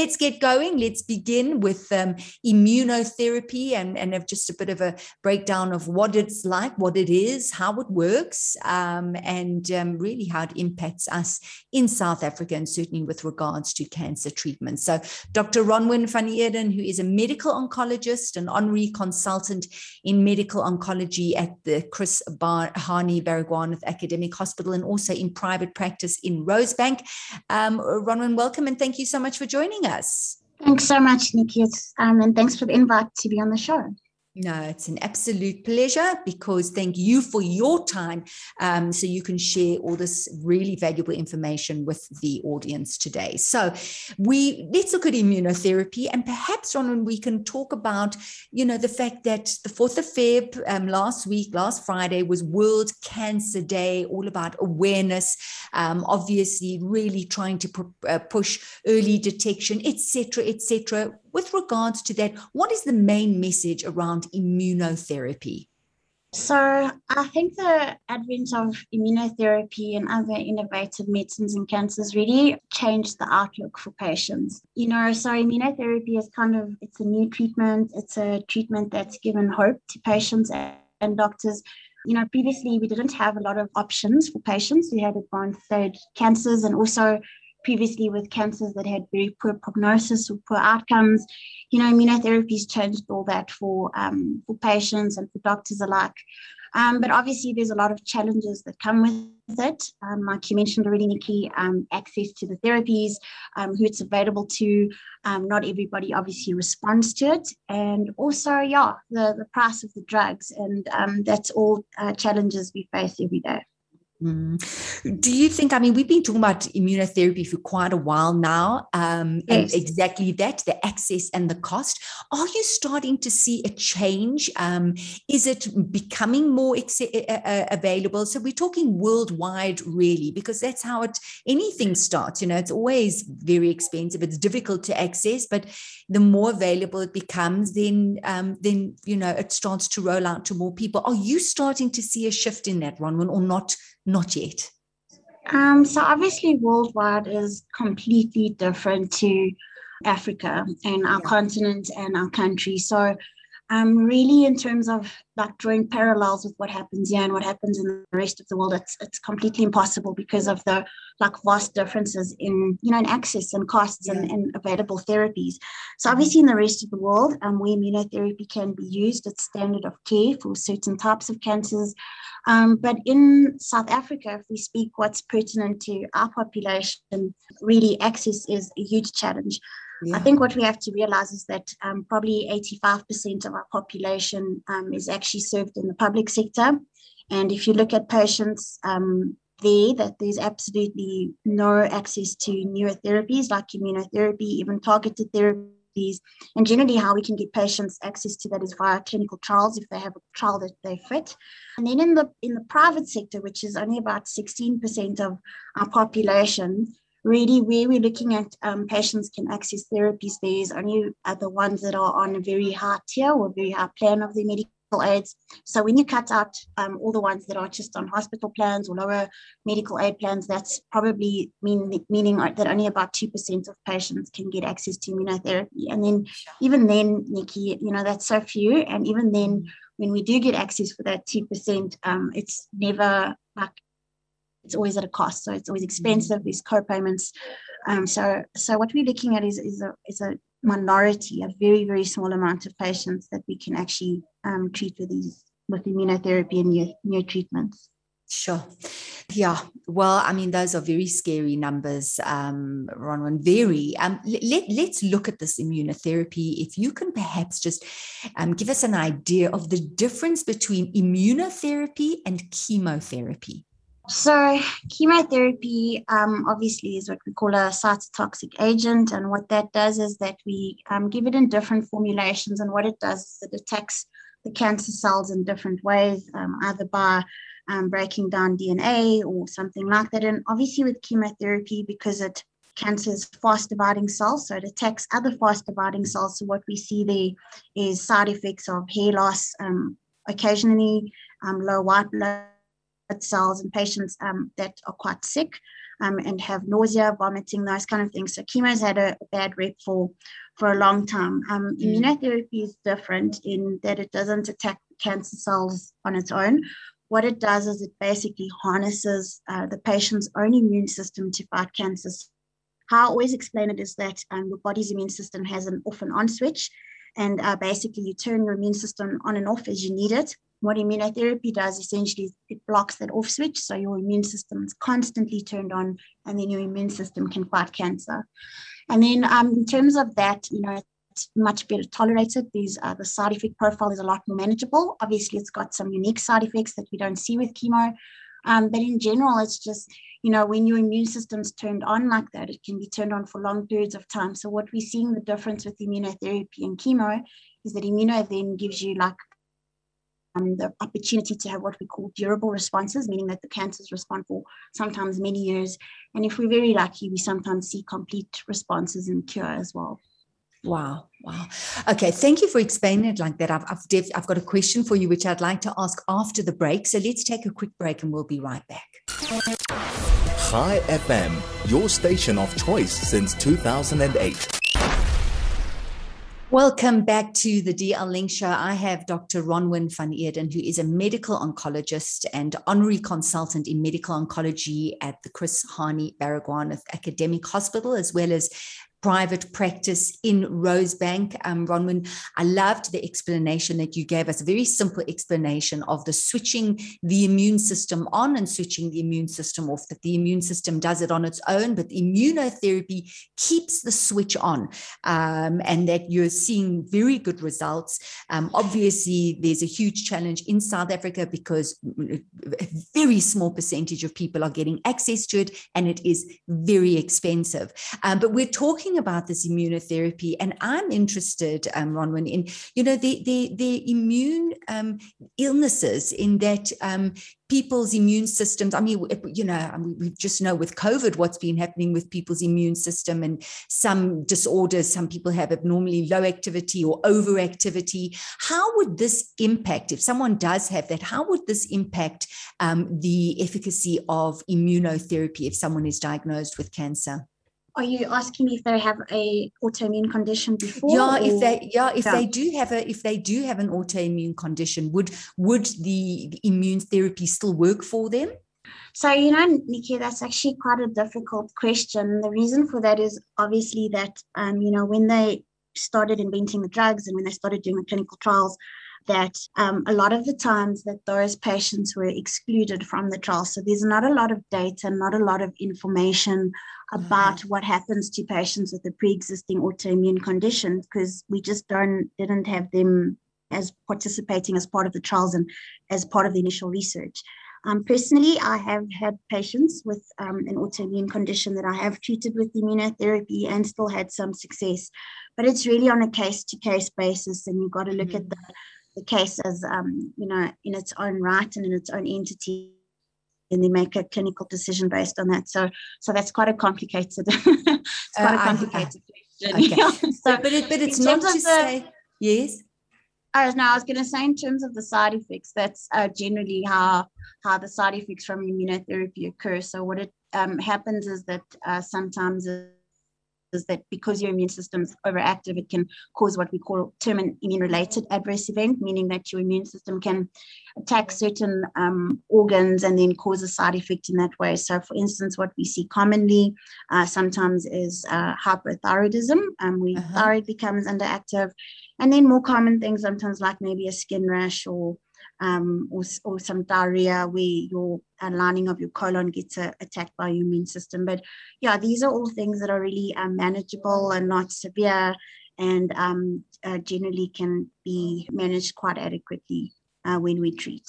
Let's get going. Let's begin with um, immunotherapy and, and have just a bit of a breakdown of what it's like, what it is, how it works, um, and um, really how it impacts us in South Africa and certainly with regards to cancer treatment. So, Dr. Ronwyn van Eeden, who is a medical oncologist, and honorary consultant in medical oncology at the Chris Bar- Hani Baragwanath Academic Hospital and also in private practice in Rosebank. Um, Ronwyn, welcome and thank you so much for joining joining us. Thanks so much, Nikki. Um, and thanks for the invite to be on the show. No, it's an absolute pleasure because thank you for your time. Um, so you can share all this really valuable information with the audience today. So we let's look at immunotherapy and perhaps Ron, we can talk about, you know, the fact that the 4th of Feb um, last week, last Friday was World Cancer Day, all about awareness, um, obviously really trying to pr- uh, push early detection, etc., etc with regards to that, what is the main message around immunotherapy? So, I think the advent of immunotherapy and other innovative medicines in cancers really changed the outlook for patients. You know, so immunotherapy is kind of it's a new treatment. It's a treatment that's given hope to patients and doctors. You know, previously we didn't have a lot of options for patients who had advanced stage cancers and also previously with cancers that had very poor prognosis or poor outcomes. You know, immunotherapy's changed all that for um, for patients and for doctors alike. Um, but obviously, there's a lot of challenges that come with it. Um, like you mentioned already, Nikki, um, access to the therapies, um, who it's available to. Um, not everybody obviously responds to it. And also, yeah, the, the price of the drugs. And that's all uh, challenges we face every day. Mm. Do you think? I mean, we've been talking about immunotherapy for quite a while now, um, yes. and exactly that the access and the cost. Are you starting to see a change? Um, is it becoming more ex- uh, available? So we're talking worldwide, really, because that's how it anything starts. You know, it's always very expensive. It's difficult to access, but the more available it becomes, then um, then you know it starts to roll out to more people. Are you starting to see a shift in that, Ronwyn, or not? Not yet. Um, so obviously, worldwide is completely different to Africa and our yeah. continent and our country. So um, really in terms of like drawing parallels with what happens here and what happens in the rest of the world, it's it's completely impossible because of the like vast differences in you know in access and costs yeah. and, and, available therapies. So obviously in the rest of the world, um, where immunotherapy can be used, it's standard of care for certain types of cancers. Um, but in South Africa, if we speak what's pertinent to our population, really access is a huge challenge. Yeah. I think what we have to realize is that um, probably 85% of our population um, is actually served in the public sector. And if you look at patients um, there, that there's absolutely no access to newer therapies like immunotherapy, even targeted therapies. And generally, how we can get patients access to that is via clinical trials if they have a trial that they fit. And then in the in the private sector, which is only about 16% of our population, really where we're looking at um, patients can access therapies there is only are the ones that are on a very high tier or very high plan of the medical aids. So when you cut out um, all the ones that are just on hospital plans or lower medical aid plans, that's probably mean, meaning that only about 2% of patients can get access to immunotherapy. And then even then, Nikki, you know, that's so few. And even then, when we do get access for that 2%, um, it's never like it's always at a cost. So it's always expensive, these co-payments. Um, so so what we're looking at is, is a is a minority, a very, very small amount of patients that we can actually um, treat with these with immunotherapy and new, new treatments. Sure. Yeah. Well, I mean, those are very scary numbers, um, Ronwyn. Very. Um, let, let's look at this immunotherapy. If you can perhaps just um, give us an idea of the difference between immunotherapy and chemotherapy. So, chemotherapy um, obviously is what we call a cytotoxic agent. And what that does is that we um, give it in different formulations. And what it does is it attacks the cancer cells in different ways, um, either by um, breaking down DNA or something like that. And obviously, with chemotherapy, because it cancer is fast dividing cells, so it attacks other fast dividing cells. So, what we see there is side effects of hair loss, um, occasionally um, low white blood cells in patients um, that are quite sick um, and have nausea, vomiting, those kind of things. So chemo's had a, bad rep for for a long time. Um, mm. Immunotherapy is different in that it doesn't attack cancer cells on its own. What it does is it basically harnesses uh, the patient's own immune system to fight cancer. How I always explain it is that um, your body's immune system has an off and on switch, and uh, basically you turn your immune system on and off as you need it what immunotherapy does essentially is it blocks that off switch. So your immune system is constantly turned on, and then your immune system can fight cancer. And then um, in terms of that, you know, it's much better tolerated. These uh, the side effect profile is a lot more manageable. Obviously, it's got some unique side effects that we don't see with chemo. Um, but in general, it's just, you know, when your immune system's turned on like that, it can be turned on for long periods of time. So what we're seeing the difference with immunotherapy and chemo is that immuno then gives you like um, the opportunity to have what we call durable responses, meaning that the cancers respond for sometimes many years. And if we're very lucky, we sometimes see complete responses and cure as well. Wow. Wow. Okay. Thank you for explaining it like that. I've, I've, def- I've got a question for you, which I'd like to ask after the break. So let's take a quick break and we'll be right back. Hi FM, your station of choice since 2008. Welcome back to the DL Link Show. I have Dr. Ronwyn van Eeden, who is a medical oncologist and honorary consultant in medical oncology at the Chris Hani Baragwanath Academic Hospital, as well as private practice in Rosebank. Um, Ronwyn, I loved the explanation that you gave us, a very simple explanation of the switching the immune system on and switching the immune system off, that the immune system does it on its own, but immunotherapy keeps the switch on um, and that you're seeing very good results. Um, obviously, there's a huge challenge in South Africa because a very small percentage of people are getting access to it and it is very expensive. Um, but we're talking talking about this immunotherapy, and I'm interested, um, Ronwyn, in you know the the the immune um, illnesses in that um, people's immune systems. I mean, you know, mean, we just know with COVID what's been happening with people's immune system and some disorders. Some people have abnormally low activity or overactivity. How would this impact, if someone does have that, how would this impact um, the efficacy of immunotherapy if someone is diagnosed with cancer? Are you asking me if they have a autoimmune condition before? Yeah, or? if they yeah, if yeah. they do have a if they do have an autoimmune condition, would would the immune therapy still work for them? So, you know, Nikki, that's actually quite a difficult question. The reason for that is obviously that, um, you know, when they started inventing the drugs and when they started doing the clinical trials, that um, a lot of the times that those patients were excluded from the trial. So there's not a lot of data, not a lot of information about mm-hmm. what happens to patients with a pre-existing autoimmune condition because we just don't didn't have them as participating as part of the trials and as part of the initial research. Um, personally, I have had patients with um, an autoimmune condition that I have treated with immunotherapy and still had some success. But it's really on a case to case basis, and you've got to look mm-hmm. at the the case as um, you know in its own right and in its own entity and they make a clinical decision based on that so so that's quite a complicated it's quite uh, a complicated I, question okay. so but, it, but it's not to the, say yes I was, no, I was going to say in terms of the side effects, that's uh, generally how how the side effects from immunotherapy occur. So what it um, happens is that uh, sometimes is that because your immune system is overactive, it can cause what we call term immune related adverse event, meaning that your immune system can attack certain um, organs and then cause a side effect in that way. So, for instance, what we see commonly uh, sometimes is uh, hyperthyroidism, um, where uh-huh. thyroid becomes underactive, and then more common things sometimes like maybe a skin rash or um, or, or some diarrhea where your uh, lining of your colon gets uh, attacked by your immune system. But yeah, these are all things that are really um, manageable and not severe and um, uh, generally can be managed quite adequately uh, when we treat.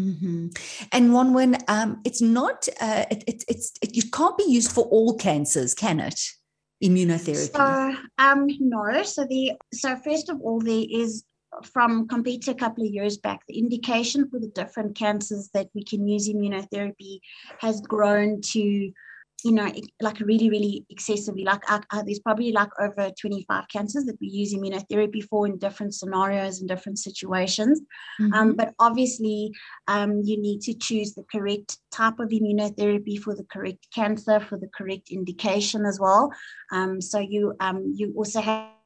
Mm-hmm. And one when um, it's not, uh, it, it, it's it, it can't be used for all cancers, can it? Immunotherapy. So, um, no. So the so first of all, there is from compared to a couple of years back, the indication for the different cancers that we can use immunotherapy has grown to you know, like really, really excessively. Like uh, uh, there's probably like over 25 cancers that we use immunotherapy for in different scenarios and different situations. Um, mm-hmm. Um, but obviously, um, you need to choose the correct type of immunotherapy for the correct cancer, for the correct indication as well. Um, so you um, you also have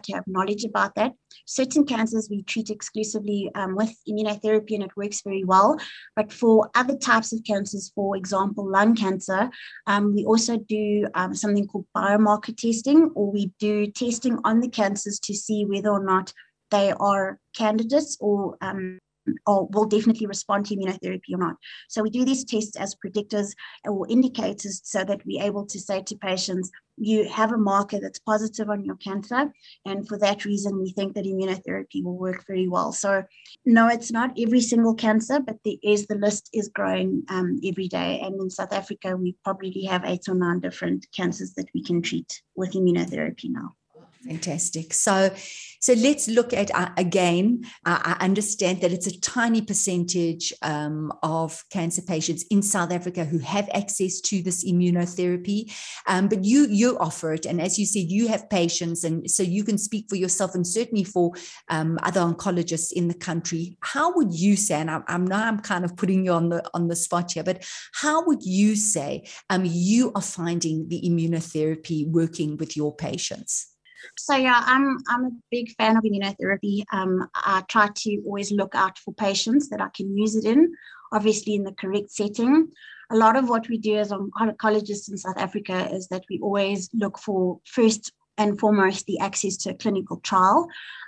to have knowledge about that. Certain cancers we treat exclusively um, with immunotherapy and it works very well. But for other types of cancers, for example, lung cancer, um, we also do um, something called biomarker testing, or we do testing on the cancers to see whether or not they are candidates or um, or will definitely respond to immunotherapy or not. So we do these tests as predictors or indicators so that we're able to say to patients, you have a marker that's positive on your cancer. And for that reason, we think that immunotherapy will work very well. So no, it's not every single cancer, but there is the list is growing um, every day. And in South Africa, we probably have eight or nine different cancers that we can treat with immunotherapy now. Fantastic. So, so let's look at uh, again. Uh, I understand that it's a tiny percentage um, of cancer patients in South Africa who have access to this immunotherapy, um, but you you offer it, and as you said, you have patients, and so you can speak for yourself and certainly for um, other oncologists in the country. How would you say? And I'm, I'm now I'm kind of putting you on the on the spot here, but how would you say um, you are finding the immunotherapy working with your patients? So yeah, I'm I'm a big fan of immunotherapy. Um, I try to always look out for patients that I can use it in, obviously in the correct setting. A lot of what we do as oncologists in South Africa is that we always look for first and foremost the access to a clinical trial.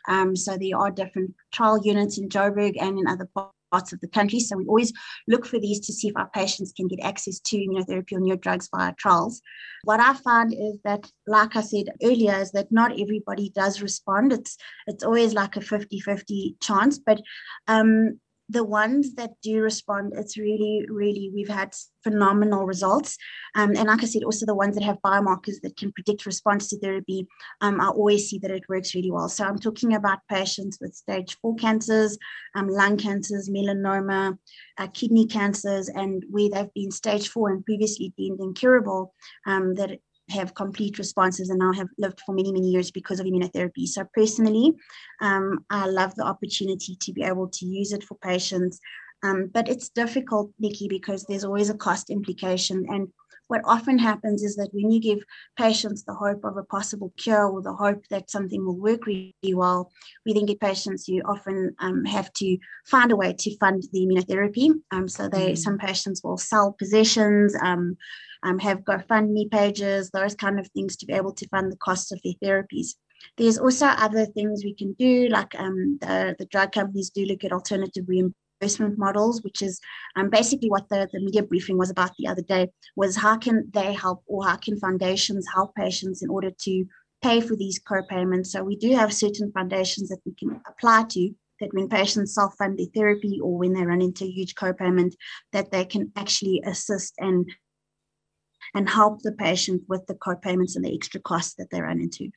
Um, so there are different trial units in Joburg and in other parts parts of the country. So we always look for these to see if our patients can get access to immunotherapy or new drugs via trials. What I find is that, like I said earlier, is that not everybody does respond. It's it's always like a 50-50 chance. But um, the ones that do respond, it's really, really, we've had phenomenal results. Um, and like I said, also the ones that have biomarkers that can predict response to therapy, um, I always see that it works really well. So I'm talking about patients with stage four cancers, um, lung cancers, melanoma, uh, kidney cancers, and where they've been stage four and previously deemed incurable, um, that have complete responses and now have lived for many, many years because of immunotherapy. So, personally, um, I love the opportunity to be able to use it for patients. Um, but it's difficult, Nikki, because there's always a cost implication. And what often happens is that when you give patients the hope of a possible cure or the hope that something will work really well, we then get patients who often um, have to find a way to fund the immunotherapy. Um, so they, mm. some patients will sell possessions, um, um, have GoFundMe pages, those kind of things to be able to fund the costs of their therapies. There's also other things we can do, like um, the, the drug companies do look at alternative reimbursement models, which is um, basically what the, the media briefing was about the other day, was how can they help or how can foundations help patients in order to pay for these co-payments. So we do have certain foundations that we can apply to that when patients self-fund their therapy or when they run into huge co-payment, that they can actually assist and and help the patient with the co-payments and the extra costs that they run into.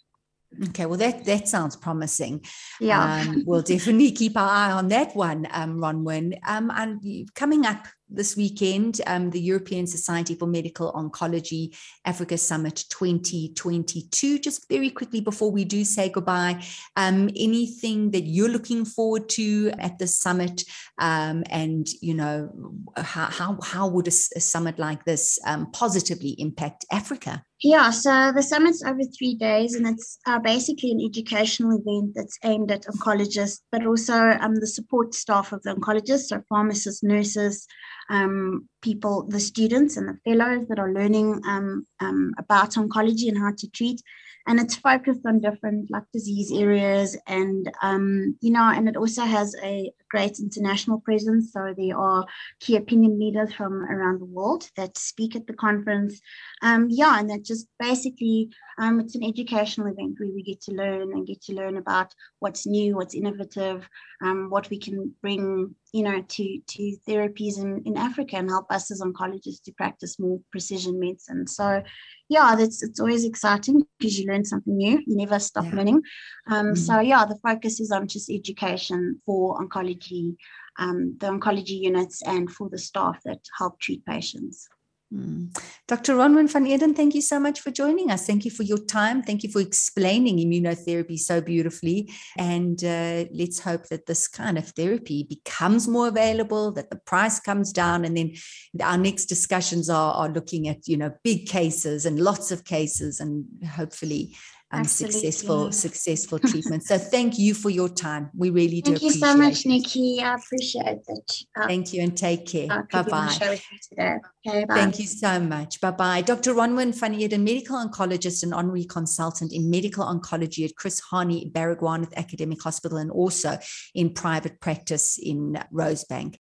Okay, well that that sounds promising. Yeah, um, we'll definitely keep our eye on that one, um, Ronwyn. Um, and coming up this weekend, um, the European Society for Medical Oncology Africa Summit 2022. Just very quickly before we do say goodbye, um, anything that you're looking forward to at the summit, um, and you know how how, how would a, a summit like this um, positively impact Africa? Yeah, so the summit's over three days, and it's uh, basically an educational event that's aimed at oncologists, but also um, the support staff of the oncologists, so pharmacists, nurses, um, people, the students and the fellows that are learning um, um, about oncology and how to treat. And it's focused on different like disease areas and, um, you know, and it also has a great international presence. So there are key opinion leaders from around the world that speak at the conference. Um, yeah, and that just basically um, it's an educational event where we get to learn and get to learn about what's new, what's innovative, um, what we can bring, you know, to to therapies in, in Africa and help us as oncologists to practice more precision medicine. So yeah, that's it's always exciting because you learn something new. You never stop yeah. learning. Um, mm. So yeah, the focus is on just education for oncology, um, the oncology units, and for the staff that help treat patients. Mm. Dr. Ronwyn van Eeden, thank you so much for joining us. Thank you for your time. Thank you for explaining immunotherapy so beautifully. And uh, let's hope that this kind of therapy becomes more available, that the price comes down, and then our next discussions are, are looking at you know big cases and lots of cases, and hopefully um, successful successful treatment. So thank you for your time. We really do. Thank you so much, it. Nikki. I appreciate it. Uh, thank you and take care. Bye bye. Okay. Thank you so much. Bye bye. Dr. Ronwyn van Eeden, medical oncologist and honorary consultant in medical oncology at Chris Hani Baragwanath Academic Hospital and also in private practice in Rosebank.